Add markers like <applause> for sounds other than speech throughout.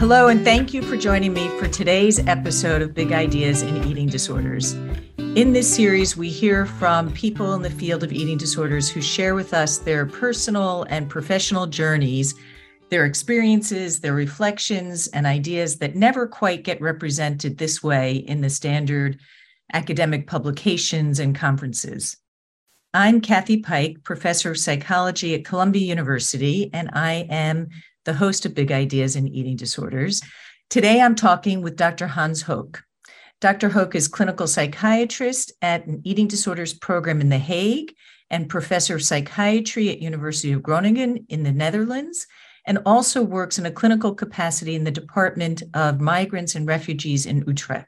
Hello, and thank you for joining me for today's episode of Big Ideas in Eating Disorders. In this series, we hear from people in the field of eating disorders who share with us their personal and professional journeys, their experiences, their reflections, and ideas that never quite get represented this way in the standard academic publications and conferences. I'm Kathy Pike, professor of psychology at Columbia University, and I am the host of Big Ideas in Eating Disorders. Today, I'm talking with Dr. Hans Hoek. Dr. Hoek is clinical psychiatrist at an eating disorders program in The Hague and professor of psychiatry at University of Groningen in the Netherlands, and also works in a clinical capacity in the Department of Migrants and Refugees in Utrecht.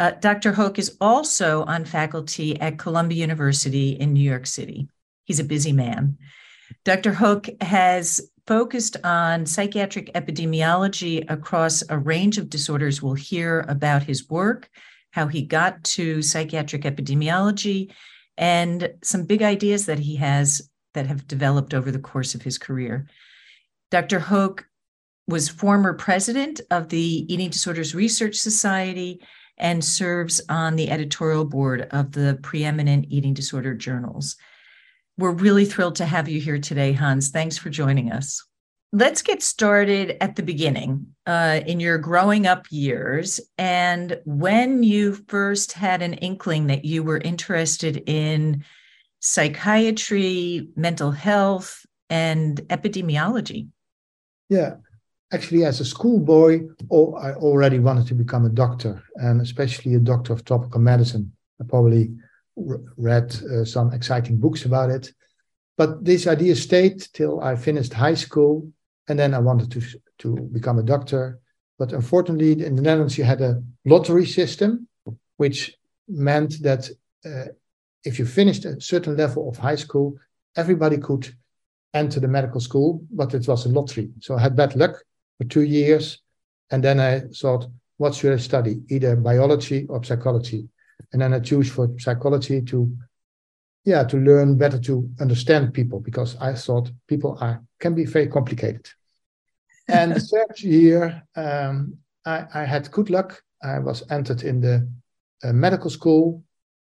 Uh, Dr. Hoek is also on faculty at Columbia University in New York City. He's a busy man. Dr. Hoek has focused on psychiatric epidemiology across a range of disorders. We'll hear about his work, how he got to psychiatric epidemiology, and some big ideas that he has that have developed over the course of his career. Dr. Hoek was former president of the Eating Disorders Research Society and serves on the editorial board of the preeminent eating disorder journals. We're really thrilled to have you here today, Hans. Thanks for joining us. Let's get started at the beginning uh, in your growing up years and when you first had an inkling that you were interested in psychiatry, mental health, and epidemiology. Yeah, actually, as a schoolboy, oh, I already wanted to become a doctor, and especially a doctor of tropical medicine. I probably read uh, some exciting books about it. But this idea stayed till I finished high school, and then I wanted to to become a doctor. But unfortunately, in the Netherlands, you had a lottery system, which meant that uh, if you finished a certain level of high school, everybody could enter the medical school, but it was a lottery. So I had bad luck for two years, and then I thought, what should I study? Either biology or psychology and then I choose for psychology to, yeah, to learn better to understand people because I thought people are can be very complicated. And the <laughs> third year, um, I, I, had good luck. I was entered in the uh, medical school,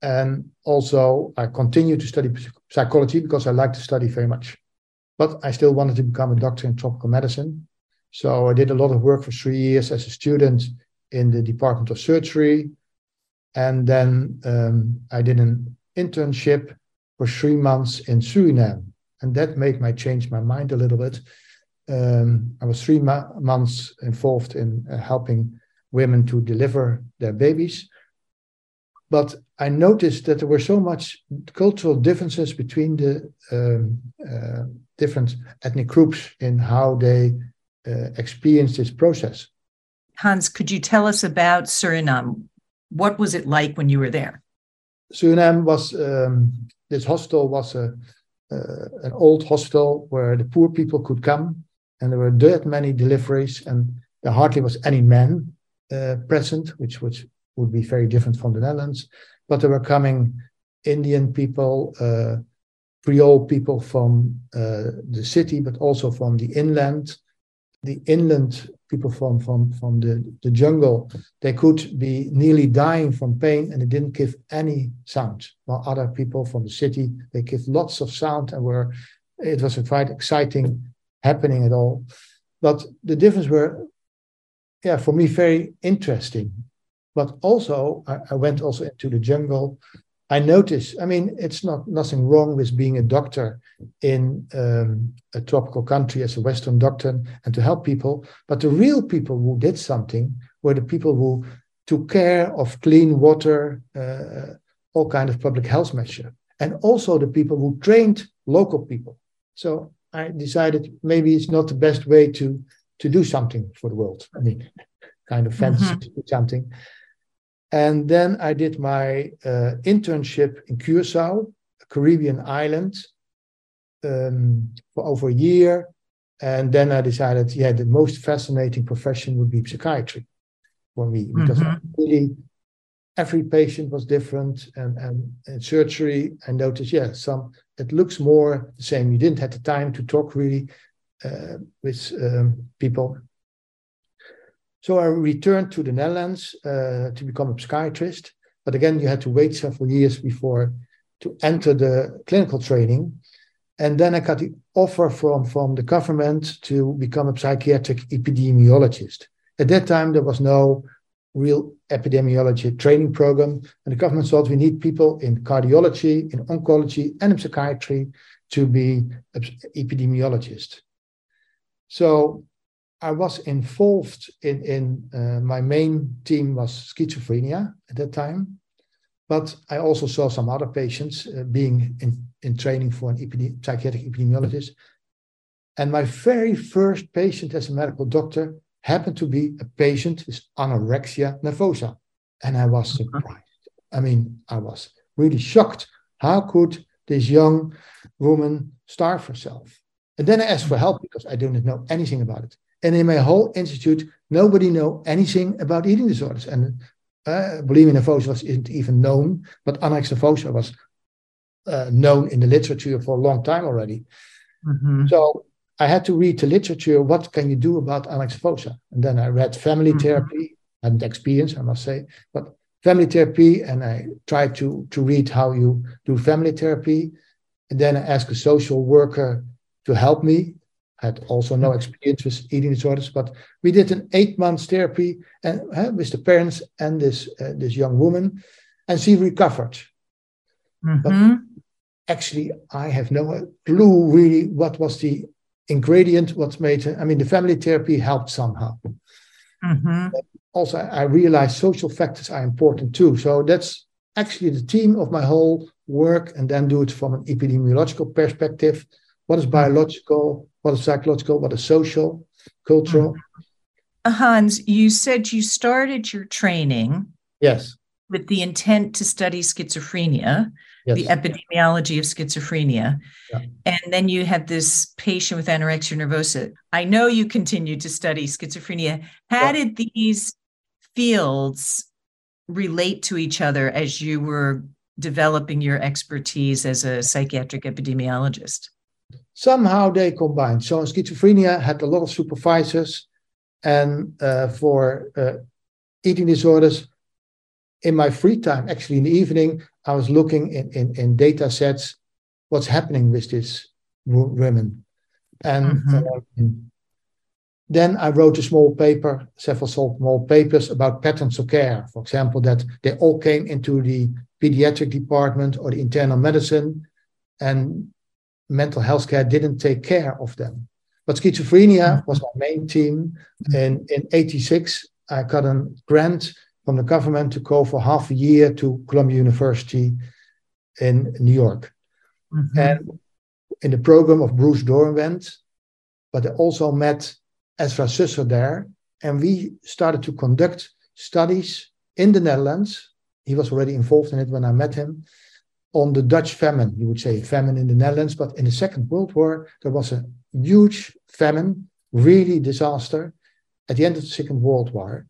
and also I continued to study psychology because I like to study very much. But I still wanted to become a doctor in tropical medicine. So I did a lot of work for three years as a student in the Department of Surgery, and then um, I did an internship for three months in Suriname. And that made me change my mind a little bit. Um, I was three ma- months involved in uh, helping women to deliver their babies. But I noticed that there were so much cultural differences between the um, uh, different ethnic groups in how they uh, experienced this process. Hans, could you tell us about Suriname? What was it like when you were there? Suriname was um, this hostel was a uh, an old hostel where the poor people could come, and there were that many deliveries, and there hardly was any men uh, present, which which would be very different from the Netherlands. But there were coming Indian people, uh, Creole people from uh, the city, but also from the inland. The inland people from from from the, the jungle they could be nearly dying from pain and they didn't give any sound. While other people from the city they give lots of sound and were it was a quite exciting happening at all. But the difference were yeah for me very interesting. But also I, I went also into the jungle I notice, I mean, it's not nothing wrong with being a doctor in um, a tropical country as a Western doctor and to help people. But the real people who did something were the people who took care of clean water, uh, all kind of public health measure, and also the people who trained local people. So I decided maybe it's not the best way to to do something for the world. I mean, kind of fancy mm-hmm. to do something. And then I did my uh, internship in Curacao, a Caribbean island, um, for over a year. And then I decided, yeah, the most fascinating profession would be psychiatry for me because mm-hmm. really every patient was different. And, and in surgery, I noticed, yeah, some it looks more the same. You didn't have the time to talk really uh, with um, people. So I returned to the Netherlands uh, to become a psychiatrist. But again, you had to wait several years before to enter the clinical training. And then I got the offer from, from the government to become a psychiatric epidemiologist. At that time, there was no real epidemiology training program. And the government thought we need people in cardiology, in oncology, and in psychiatry to be epidemiologists. So I was involved in, in uh, my main team was schizophrenia at that time. But I also saw some other patients uh, being in, in training for an epidemi- psychiatric epidemiologist. And my very first patient as a medical doctor happened to be a patient with anorexia nervosa. And I was mm-hmm. surprised. I mean, I was really shocked. How could this young woman starve herself? And then I asked for help because I didn't know anything about it. And in my whole institute, nobody knew anything about eating disorders. And uh, bulimia nervosa isn't even known, but anorexia nervosa was uh, known in the literature for a long time already. Mm-hmm. So I had to read the literature. What can you do about anorexia? And then I read family mm-hmm. therapy. I hadn't experience, I must say, but family therapy, and I tried to to read how you do family therapy. And then I asked a social worker to help me had also no experience with eating disorders, but we did an eight months therapy and uh, with the parents and this uh, this young woman, and she recovered. Mm-hmm. But actually, I have no clue really what was the ingredient, what made. I mean, the family therapy helped somehow. Mm-hmm. Also, I realized social factors are important too. So that's actually the theme of my whole work, and then do it from an epidemiological perspective. What is biological? What is psychological, what is social, cultural. Uh, Hans, you said you started your training. Yes. With the intent to study schizophrenia, yes. the epidemiology of schizophrenia. Yeah. And then you had this patient with anorexia nervosa. I know you continued to study schizophrenia. How yeah. did these fields relate to each other as you were developing your expertise as a psychiatric epidemiologist? Somehow they combined. So schizophrenia had a lot of supervisors, and uh, for uh, eating disorders, in my free time, actually in the evening, I was looking in, in, in data sets, what's happening with these women. And mm-hmm. um, then I wrote a small paper, several small papers about patterns of care. For example, that they all came into the pediatric department or the internal medicine, and mental health care didn't take care of them. But schizophrenia mm-hmm. was my main team. And in 86, I got a grant from the government to go for half a year to Columbia University in New York. Mm-hmm. And in the program of Bruce Dohrenwend, but I also met Ezra Susser there. And we started to conduct studies in the Netherlands. He was already involved in it when I met him on the Dutch famine. You would say famine in the Netherlands, but in the Second World War, there was a huge famine, really disaster at the end of the Second World War.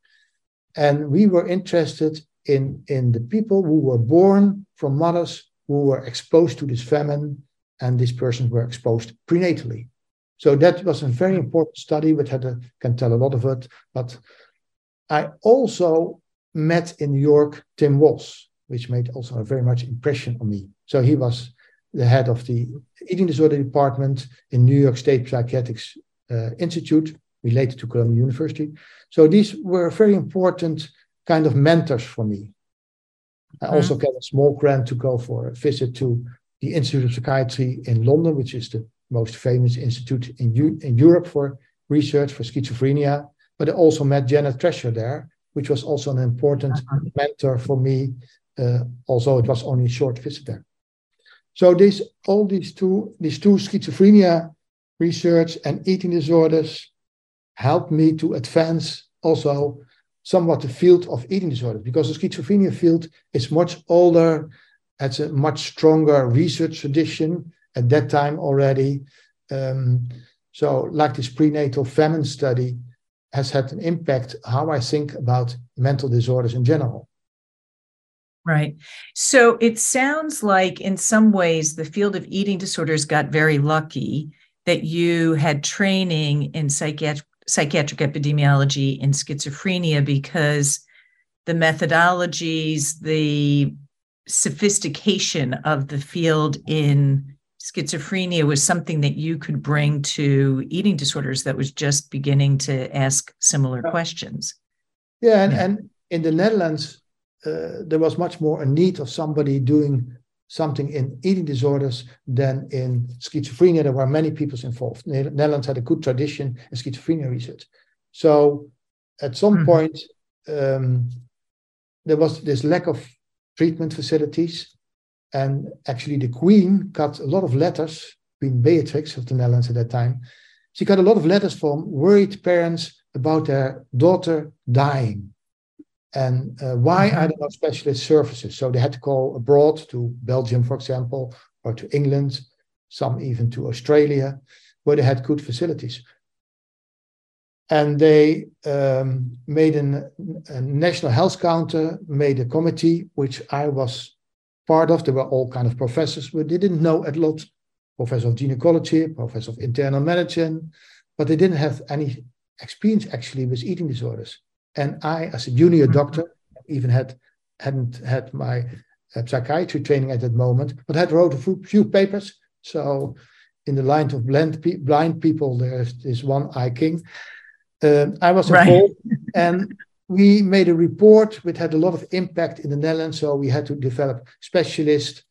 And we were interested in, in the people who were born from mothers who were exposed to this famine, and these persons were exposed prenatally. So that was a very important study, which had a, can tell a lot of it. But I also met in New York Tim Walsh, which made also a very much impression on me. So he was the head of the eating disorder department in New York State Psychiatric uh, Institute, related to Columbia University. So these were very important kind of mentors for me. I mm-hmm. also got a small grant to go for a visit to the Institute of Psychiatry in London, which is the most famous institute in, U- in Europe for research for schizophrenia. But I also met Janet Treasure there, which was also an important uh-huh. mentor for me although it was only a short visit there. So this, all these two, these two schizophrenia research and eating disorders helped me to advance also somewhat the field of eating disorders because the schizophrenia field is much older, has a much stronger research tradition at that time already. Um, so, like this prenatal famine study has had an impact how I think about mental disorders in general. Right. So it sounds like, in some ways, the field of eating disorders got very lucky that you had training in psychiatric psychiatric epidemiology in schizophrenia because the methodologies, the sophistication of the field in schizophrenia was something that you could bring to eating disorders that was just beginning to ask similar questions. Yeah, and, yeah. and in the Netherlands, uh, there was much more a need of somebody doing something in eating disorders than in schizophrenia. There were many people involved. The Netherlands had a good tradition in schizophrenia research. So at some mm-hmm. point, um, there was this lack of treatment facilities. And actually, the Queen got a lot of letters, Queen Beatrix of the Netherlands at that time. She got a lot of letters from worried parents about their daughter dying. And uh, why mm-hmm. are there no specialist services? So they had to call abroad to Belgium, for example, or to England, some even to Australia, where they had good facilities. And they um, made an, a national health counter, made a committee, which I was part of. There were all kind of professors, but they didn't know a lot. Professor of gynecology, professor of internal medicine, but they didn't have any experience actually with eating disorders. And I, as a junior mm-hmm. doctor, even had hadn't had my uh, psychiatry training at that moment, but had wrote a few, few papers. So, in the line of blind, pe- blind people, there's this one eye king. Uh, I was involved, right. and we made a report which had a lot of impact in the Netherlands. So we had to develop specialist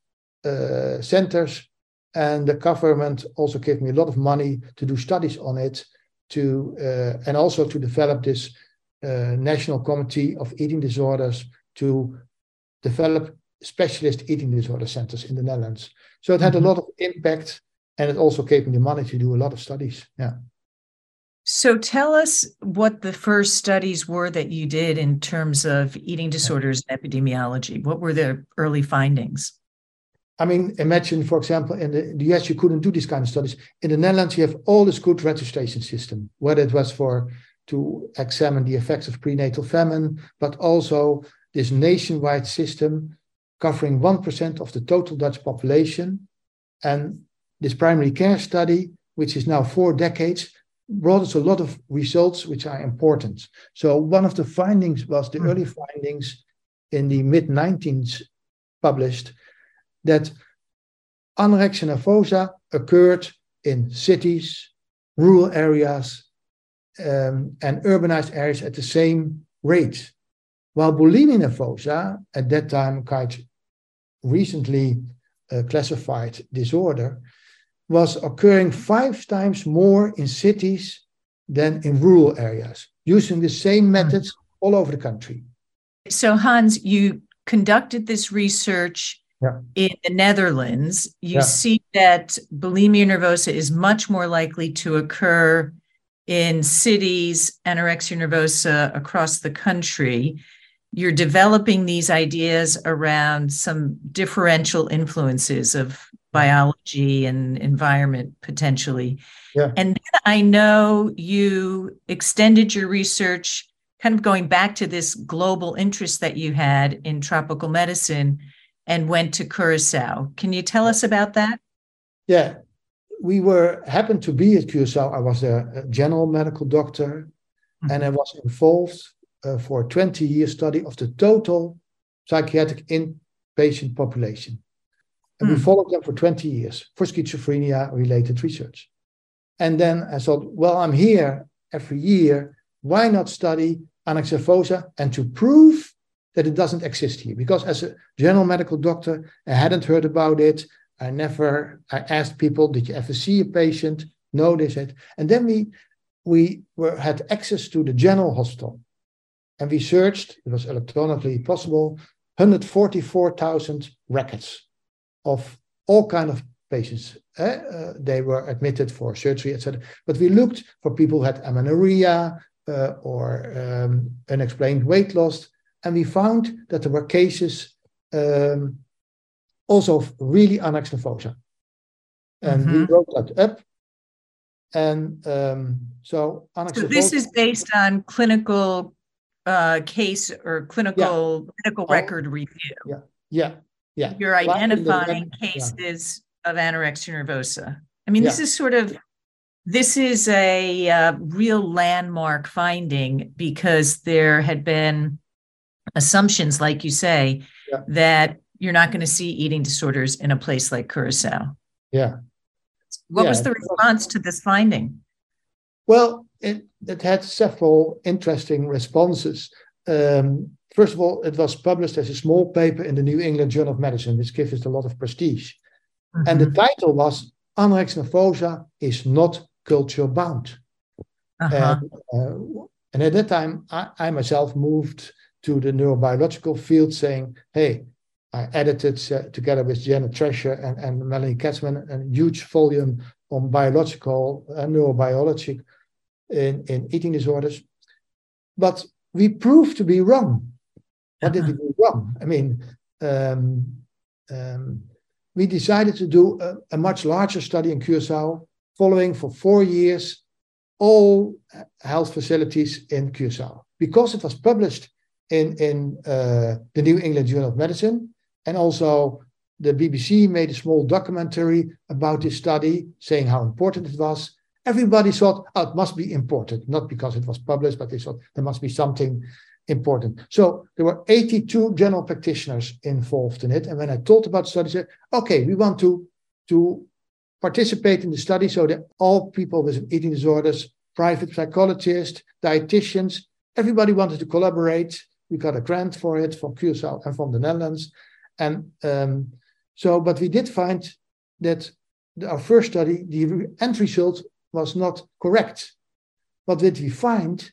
uh, centers, and the government also gave me a lot of money to do studies on it, to uh, and also to develop this National Committee of Eating Disorders to develop specialist eating disorder centers in the Netherlands. So it had a mm-hmm. lot of impact and it also gave me the money to do a lot of studies. Yeah. So tell us what the first studies were that you did in terms of eating disorders and epidemiology. What were the early findings? I mean, imagine, for example, in the, the US, you couldn't do these kind of studies. In the Netherlands, you have all this good registration system, whether it was for to examine the effects of prenatal famine, but also this nationwide system covering 1% of the total Dutch population. And this primary care study, which is now four decades, brought us a lot of results which are important. So, one of the findings was the mm. early findings in the mid 19th published that anorexia nervosa occurred in cities, rural areas, um, and urbanized areas at the same rate. While bulimia nervosa, at that time quite recently uh, classified disorder, was occurring five times more in cities than in rural areas, using the same hmm. methods all over the country. So, Hans, you conducted this research yeah. in the Netherlands. You yeah. see that bulimia nervosa is much more likely to occur in cities, anorexia nervosa across the country. You're developing these ideas around some differential influences of biology and environment potentially. Yeah. And then I know you extended your research, kind of going back to this global interest that you had in tropical medicine and went to Curacao. Can you tell us about that? Yeah, we were happened to be at Curacao. I was a, general medical doctor, mm-hmm. and I was involved uh, for a 20 year study of the total psychiatric inpatient population. And mm. we followed them for 20 years for schizophrenia related research. And then I thought, well, I'm here every year. Why not study anorexia and to prove that it doesn't exist here? Because as a general medical doctor, I hadn't heard about it. I never, I asked people, did you ever see a patient? No, they said. And then we, we were, had access to the general hospital. And we searched, it was electronically possible, 144,000 records of all kind of patients. Uh, uh, they were admitted for surgery, etc. But we looked for people who had amenorrhea uh, or um, unexplained weight loss, and we found that there were cases um, also really anorexia And mm-hmm. we wrote that up. And um, so, so this is based on clinical uh, case or clinical yeah. medical oh, record review. Yeah, yeah, yeah. You're identifying cases yeah. of anorexia nervosa. I mean, this is sort of this is a uh, real landmark finding because there had been assumptions, like you say, yeah. that you're not going to see eating disorders in a place like Curacao. Yeah. What yeah. was the response to this finding? Well, it, it had several interesting responses. Um, first of all, it was published as a small paper in the New England Journal of Medicine, which gives it a lot of prestige. Mm-hmm. And the title was Anorexia is not culture bound. Uh-huh. And, uh, and, at that time, I, I, myself moved to the neurobiological field saying, hey, I edited uh, together with Janet Treasure and, and Melanie Katzman a huge volume on biological uh, neurobiology in, in eating disorders. But we proved to be wrong. What did we do wrong? I mean, um, um, we decided to do a, a, much larger study in Curacao, following for four years all health facilities in Curacao. Because it was published in, in uh, the New England Journal of Medicine, and also the BBC made a small documentary about this study, saying how important it was everybody thought, oh, it must be important, not because it was published, but they thought there must be something important. So there were 82 general practitioners involved in it. And when I talked about studies, I said, okay, we want to, to participate in the study so that all people with eating disorders, private psychologists, dietitians, everybody wanted to collaborate. We got a grant for it from Curacao and from the Netherlands. And um, so, but we did find that our first study, the end result was not correct. What did we find?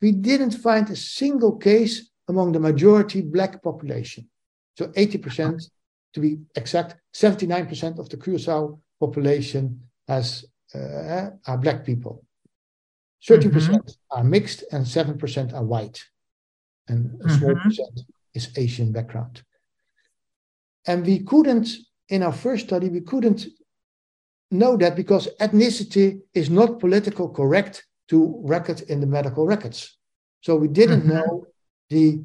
We didn't find a single case among the majority black population. So 80%, to be exact, 79% of the Curacao population has uh, are black people. 30% mm hmm are mixed and 7% are white. And a small mm-hmm. percent is Asian background. And we couldn't, in our first study, we couldn't know that because ethnicity is not political correct to record in the medical records. So we didn't mm-hmm. know the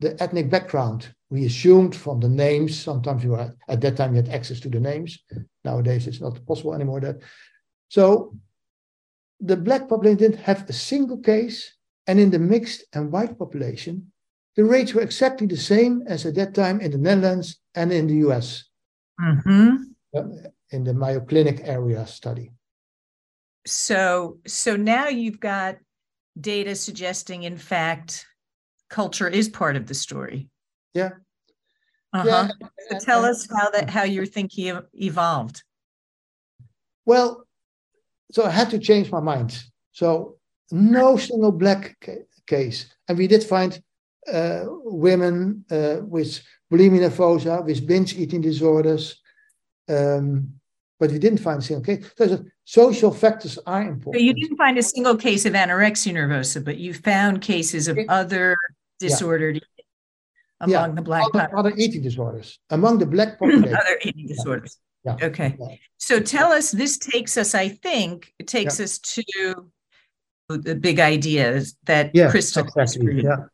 the ethnic background. We assumed from the names. Sometimes you were at that time you had access to the names. Nowadays it's not possible anymore. That so the black population didn't have a single case, and in the mixed and white population, the rates were exactly the same as at that time in the Netherlands and in the US. Mm-hmm. In the Mayo Clinic area study. So, so now you've got data suggesting, in fact, culture is part of the story. Yeah. Uh-huh. Yeah. So tell us how that how your thinking evolved. Well, so I had to change my mind. So no <laughs> single black ca- case, and we did find uh, women uh, with bulimia nervosa, with binge eating disorders, um, but we didn't find a single case. So social factors are important. So you didn't find a single case of anorexia nervosa, but you found cases of other disordered yeah. among yeah. the black other, other, eating disorders among the black population. <clears throat> other eating disorders. Yeah. Okay. So tell us. This takes us. I think it takes us to the big ideas that yeah, Crystal. Exactly. Yeah.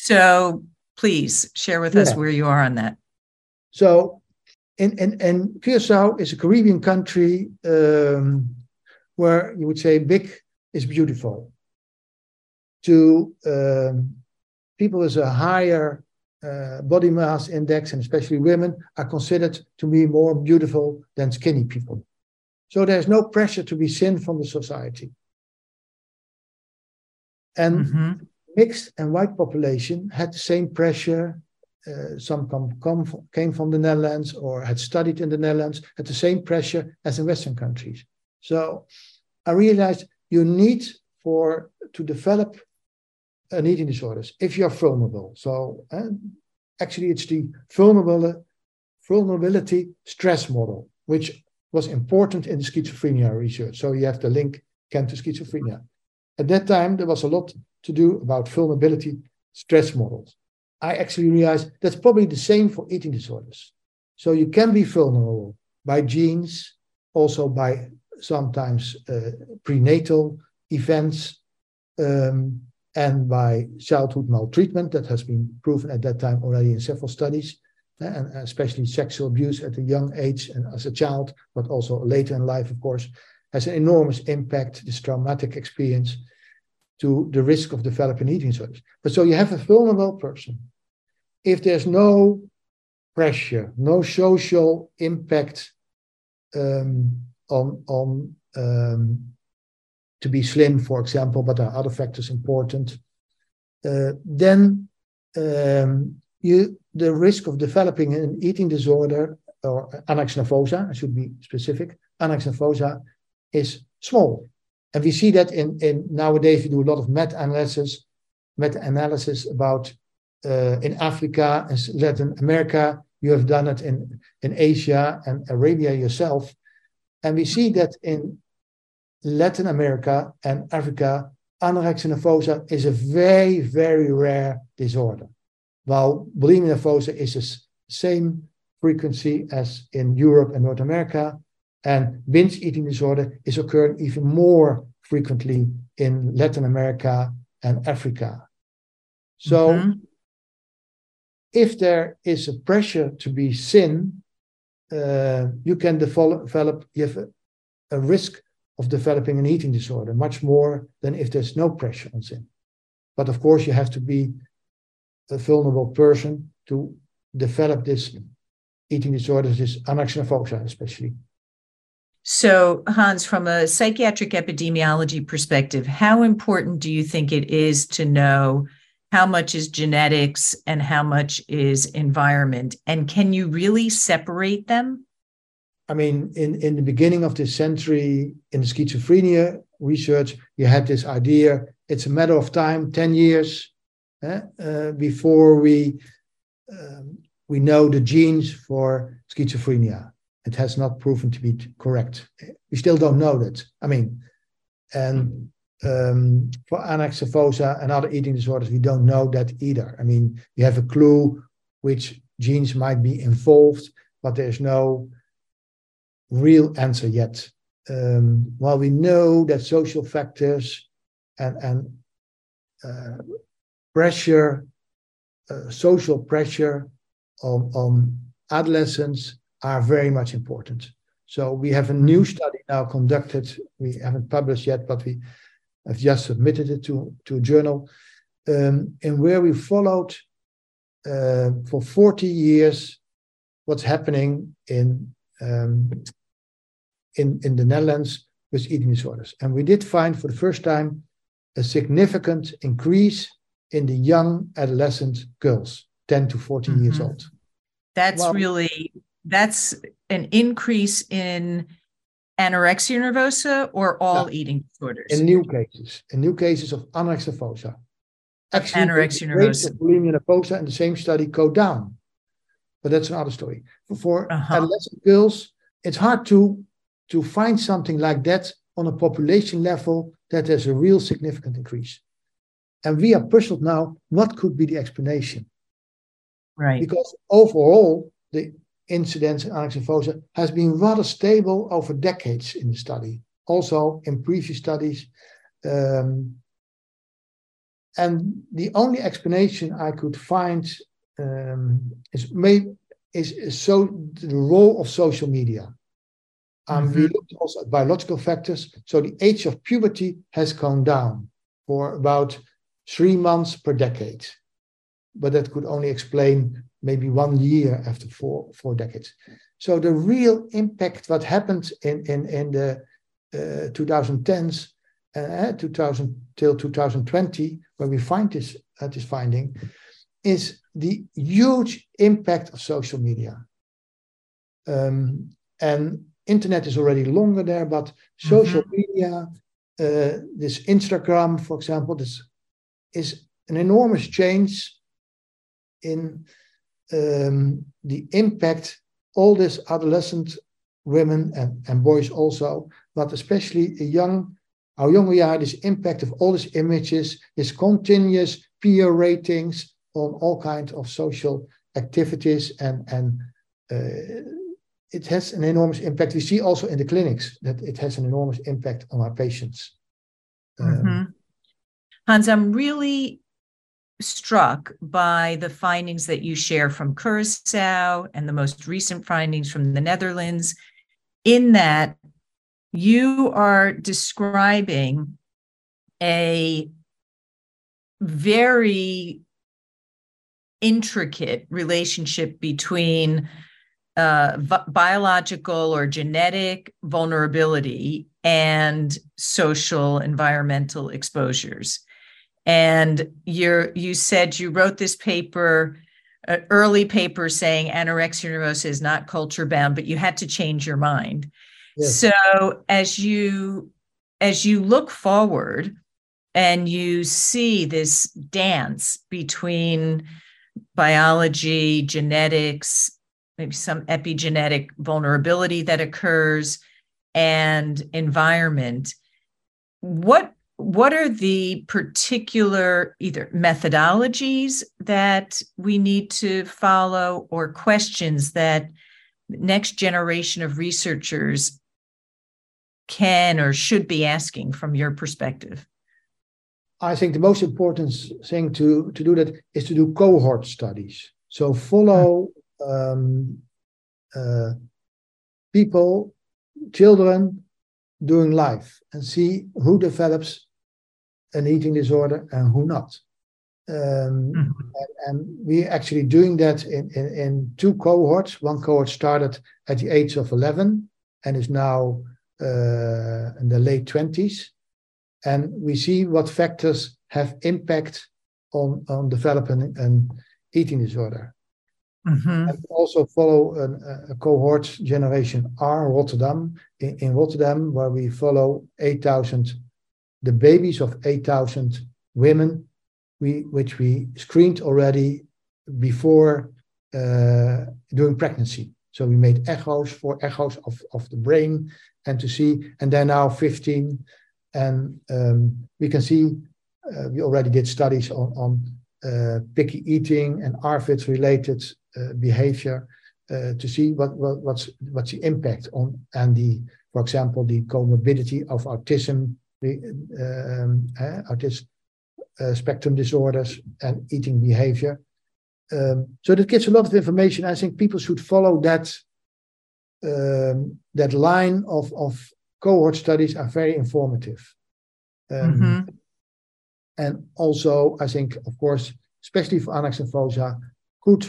So please share with us where you are on that. So and, and, and Curacao is a Caribbean country um, where you would say big is beautiful. To um, people with a higher uh, body mass index, and especially women, are considered to be more beautiful than skinny people. So there's no pressure to be thin from the society. And mm-hmm. Mixed and white population had the same pressure uh, some come, come, came from the Netherlands or had studied in the Netherlands, had the same pressure as in Western countries. So I realized you need for to develop an eating disorders if you're vulnerable. So uh, actually, it's the vulnerable vulnerability stress model, which was important in the schizophrenia research. So you have the link can to schizophrenia. At that time, there was a lot to do about vulnerability stress models. I actually realized that's probably the same for eating disorders. So you can be vulnerable by genes, also by sometimes uh, prenatal events, um, and by childhood maltreatment that has been proven at that time already in several studies, and especially sexual abuse at a young age and as a child, but also later in life, of course. Has an enormous impact, this traumatic experience, to the risk of developing eating disorders. But so you have a vulnerable person. If there's no pressure, no social impact um, on, on um, to be slim, for example, but there are other factors important, uh, then um, you the risk of developing an eating disorder or anorexia I should be specific, nervosa is small. And we see that in, in nowadays we do a lot of meta-analysis, meta-analysis about uh, in Africa and Latin America. You have done it in, in Asia and Arabia yourself. And we see that in Latin America and Africa, anorexia nervosa is a very, very rare disorder. While bulimia nervosa is the same frequency as in Europe and North America, and binge eating disorder is occurring even more frequently in Latin America and Africa. So, mm-hmm. if there is a pressure to be thin, uh, you can develop, you have a, a, risk of developing an eating disorder much more than if there's no pressure on thin. But of course, you have to be a vulnerable person to develop this eating disorders, this anorexia nervosa especially. So, Hans, from a psychiatric epidemiology perspective, how important do you think it is to know how much is genetics and how much is environment? And can you really separate them? I mean, in, in the beginning of this century, in schizophrenia research, you had this idea it's a matter of time, 10 years eh, uh, before we, um, we know the genes for schizophrenia it has not proven to be correct. We still don't know that. I mean, and um, for anorexia and other eating disorders, we don't know that either. I mean, we have a clue which genes might be involved, but there's no real answer yet. Um, while we know that social factors and, and uh, pressure, uh, social pressure on, on adolescents are very much important. So we have a new mm-hmm. study now conducted. We haven't published yet, but we have just submitted it to, to a journal, um, in where we followed uh, for 40 years what's happening in, um, in, in the Netherlands with eating disorders. And we did find for the first time a significant increase in the young adolescent girls, 10 to 14 mm-hmm. years old. That's well, really that's an increase in anorexia nervosa or all no. eating disorders? In new cases, in new cases of anorexia nervosa. Actually, anorexia nervosa. bulimia nervosa in the same study go down. But that's another story. For uh-huh. adolescent girls, it's hard to, to find something like that on a population level that has a real significant increase. And we are puzzled now what could be the explanation. Right. Because overall, the incidence in anorexia has been rather stable over decades in the study, also in previous studies. Um, and the only explanation I could find um, is, is, is, so the role of social media. Um, mm-hmm. We looked also at biological factors. So the age of puberty has gone down for about three months per decade. But that could only explain maybe one year after four four decades. So the real impact, what happened in in in the uh, 2010s, uh, 2000 till 2020, where we find this uh, this finding, is the huge impact of social media. Um, and internet is already longer there, but social mm-hmm. media, uh, this Instagram, for example, this is an enormous change in um, the impact all these adolescent women and, and boys also, but especially young, how young we are, this impact of all these images, this continuous peer ratings on all kinds of social activities and and uh, it has an enormous impact. We see also in the clinics that it has an enormous impact on our patients. Um, mm-hmm. Hans, I'm really struck by the findings that you share from Curacao and the most recent findings from the Netherlands, in that you are describing a very intricate relationship between uh, biological or genetic vulnerability and social environmental exposures. And you you said you wrote this paper, an early paper saying anorexia nervosa is not culture bound, but you had to change your mind. Yes. So as you as you look forward and you see this dance between biology, genetics, maybe some epigenetic vulnerability that occurs, and environment. What what are the particular either methodologies that we need to follow or questions that next generation of researchers can or should be asking from your perspective? I think the most important thing to, to do that is to do cohort studies. So follow um, uh, people, children doing life and see who develops an eating disorder and who not. Um, mm-hmm. and, and, we're actually doing that in, in, in, two cohorts. One cohort started at the age of 11 and is now uh, in the late 20s and we see what factors have impact on, on developing an eating disorder. Mm-hmm. And also follow an, a cohort generation R Rotterdam in, in Rotterdam, where we follow 8,000 the babies of 8,000 women, we which we screened already before uh, during pregnancy. So we made echoes, for echoes of, of the brain, and to see, and they're now 15 and um, we can see, uh, we already did studies on, on uh, picky eating and ARFID related uh, behavior uh, to see what, what, what's, what's the impact on, and the, for example, the comorbidity of autism, um, uh, autism uh, spectrum disorders and eating behavior. Um, so that gives a lot of information. I think people should follow that um, that line of, of cohort studies are very informative. Um, mm-hmm. And also, I think, of course, especially for anorexia nervosa, good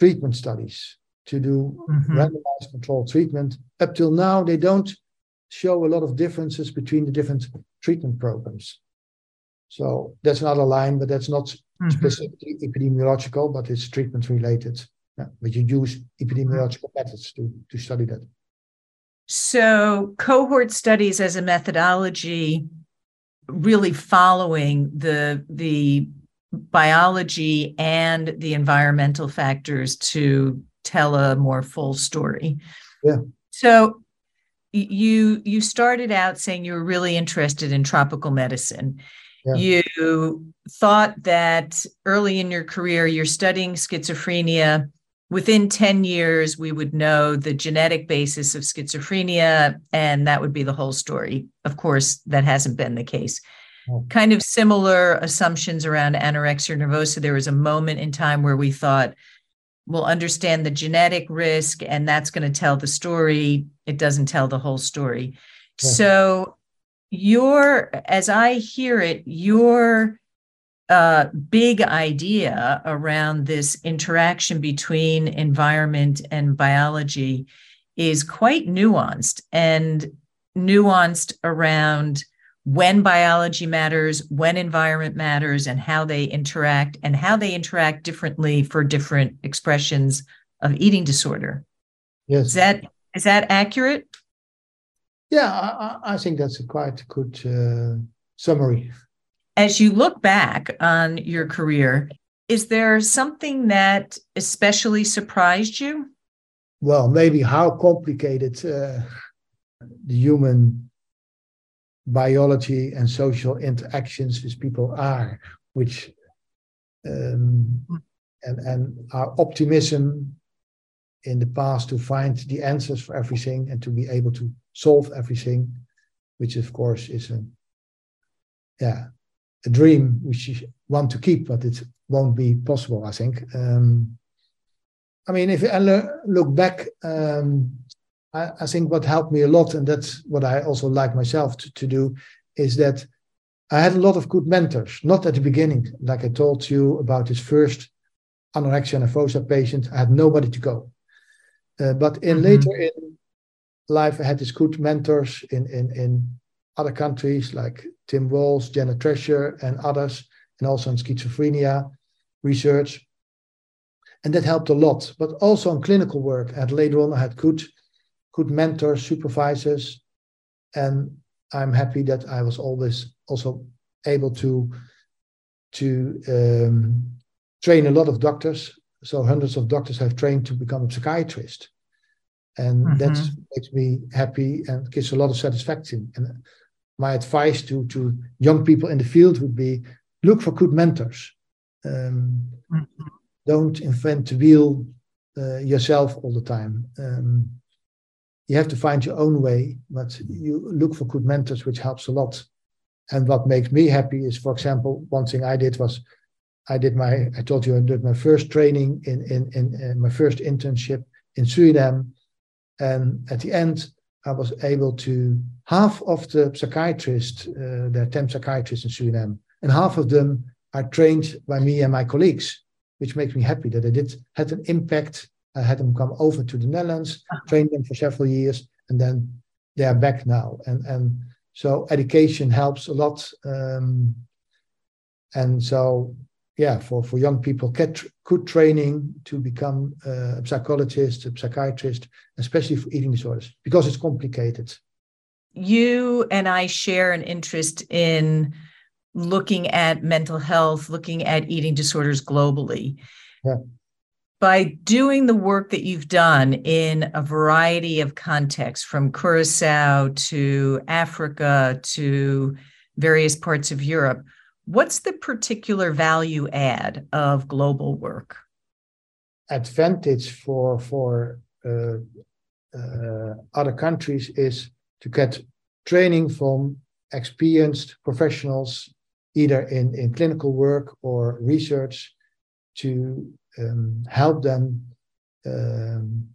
treatment studies to do mm-hmm. randomized controlled treatment. Up till now, they don't show a lot of differences between the different treatment programs. So that's another line, but that's not mm-hmm. specifically epidemiological, but it's treatment related. Yeah, but you use epidemiological methods to, to study that. So, cohort studies as a methodology, really following the the biology and the environmental factors to tell a more full story. Yeah. So you you started out saying you were really interested in tropical medicine. Yeah. You thought that early in your career you're studying schizophrenia within 10 years, we would know the genetic basis of schizophrenia, and that would be the whole story. Of course, that hasn't been the case. Oh. Kind of similar assumptions around anorexia nervosa. There was a moment in time where we thought, we'll understand the genetic risk, and that's going to tell the story. It doesn't tell the whole story. Yeah. So, your, as I hear it, your uh, big idea around this interaction between environment and biology is quite nuanced and nuanced around when biology matters, when environment matters, and how they interact, and how they interact differently for different expressions of eating disorder. Yes. Is that is that accurate? Yeah, I, I think that's a quite good uh, summary as you look back on your career, is there something that especially surprised you? Well, maybe how complicated uh, the human biology and social interactions with people are, which um, and and our optimism in the past to find the answers for everything and to be able to solve everything, which of course is a yeah a dream which you want to keep, but it won't be possible, I think. Um, I mean, if I look back, um, I, I, think what helped me a lot, and that's what I also like myself to, to do, is that I had a lot of good mentors. Not at the beginning, like I told you about this first anorexia nervosa patient. I had nobody to go. Uh, but in mm-hmm. later in life, I had these good mentors in in in other countries like Tim Walsh, Janet Treasure, and others, and also in schizophrenia research. And that helped a lot. But also in clinical work, and later on, I had good, good mentors, supervisors, and I'm happy that I was always also able to to um, train a lot of doctors. So hundreds of doctors have trained to become a psychiatrist, and mm-hmm. that makes me happy and gives a lot of satisfaction. And my advice to to young people in the field would be look for good mentors. Um, mm-hmm. Don't invent the wheel uh, yourself all the time. Um, you have to find your own way, but you look for good mentors, which helps a lot. And what makes me happy is, for example, one thing I did was I did my, I told you I did my first training in, in, in, in my first internship in Suriname. And at the end, I was able to, half of the psychiatrists, uh, there are 10 psychiatrists in Suriname, and half of them are trained by me and my colleagues, which makes me happy that I did had an impact. I had them come over to the Netherlands, uh-huh. train them for several years, and then they are back now. And and so education helps a lot. Um, and so, yeah, for, for young people, get good training to become a psychologist, a psychiatrist, especially for eating disorders, because it's complicated. You and I share an interest in looking at mental health, looking at eating disorders globally. Yeah by doing the work that you've done in a variety of contexts, from Curacao to Africa to various parts of Europe, what's the particular value add of global work? Advantage for for uh, uh, other countries is to get training from experienced professionals, either in, in clinical work or research, to um, help them um,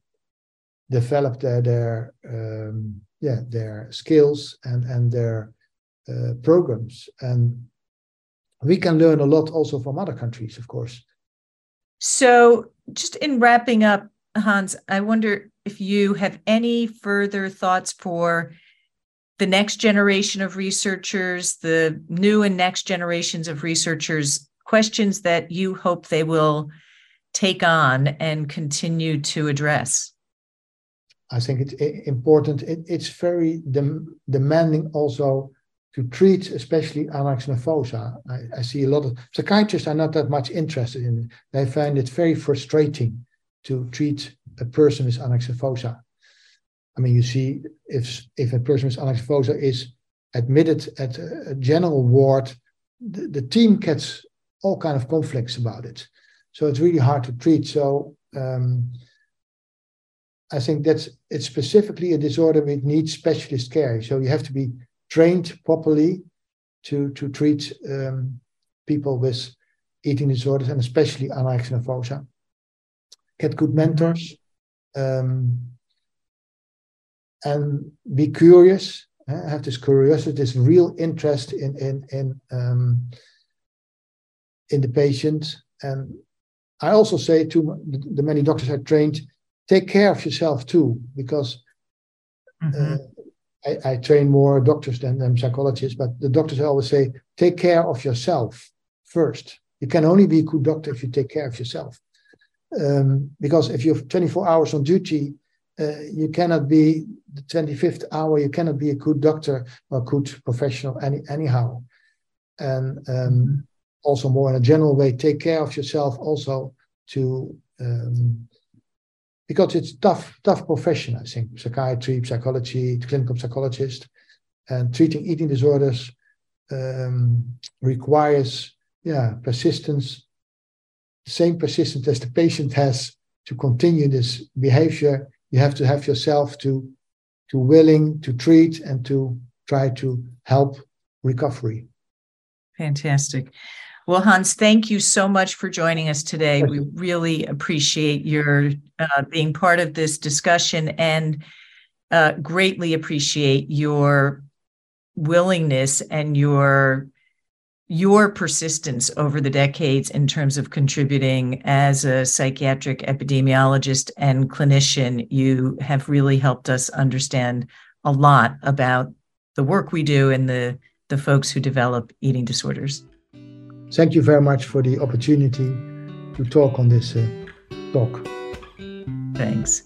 develop their their um, yeah their skills and and their uh, programs. And we can learn a lot also from other countries of course. So just in wrapping up hans i wonder if you have any further thoughts for the next generation of researchers the new and next generations of researchers questions that you hope they will take on and continue to address? I think it's eh, important. It, it's very dem- demanding also to treat, especially anorexia. I, I, see a lot of psychiatrists are not that much interested in it. They find it very frustrating to treat a person with anorexia. I mean, you see, if if a person with anorexia is admitted at a, a general ward, the, the team gets all kind of conflicts about it. So it's really hard to treat. So um, I think that's it's specifically a disorder which needs specialist care. So you have to be trained properly to to treat um, people with eating disorders and especially anorexia nervosa. Get good mentors um, and be curious. Have this curiosity, this real interest in in in um, in the patient and I also say to the many doctors I trained, take care of yourself too, because mm-hmm. uh, I, I, train more doctors than, than psychologists, but the doctors always say, take care of yourself first. You can only be a good doctor if you take care of yourself. Um, because if you have 24 hours on duty, uh, you cannot be the 25th hour, you cannot be a good doctor or a good professional any, anyhow. And um, mm-hmm also more in a general way, take care of yourself also to um, because it's tough, tough profession, I think, psychiatry, psychology, clinical psychologist, and treating eating disorders um, requires, yeah, persistence, the same persistence as the patient has to continue this behavior. You have to have yourself to, to willing to treat and to try to help recovery. Fantastic. Well, Hans, thank you so much for joining us today. We really appreciate your uh, being part of this discussion and uh, greatly appreciate your willingness and your your persistence over the decades in terms of contributing as a psychiatric epidemiologist and clinician. You have really helped us understand a lot about the work we do and the the folks who develop eating disorders thank you very much for the opportunity to talk on this uh, talk. Thanks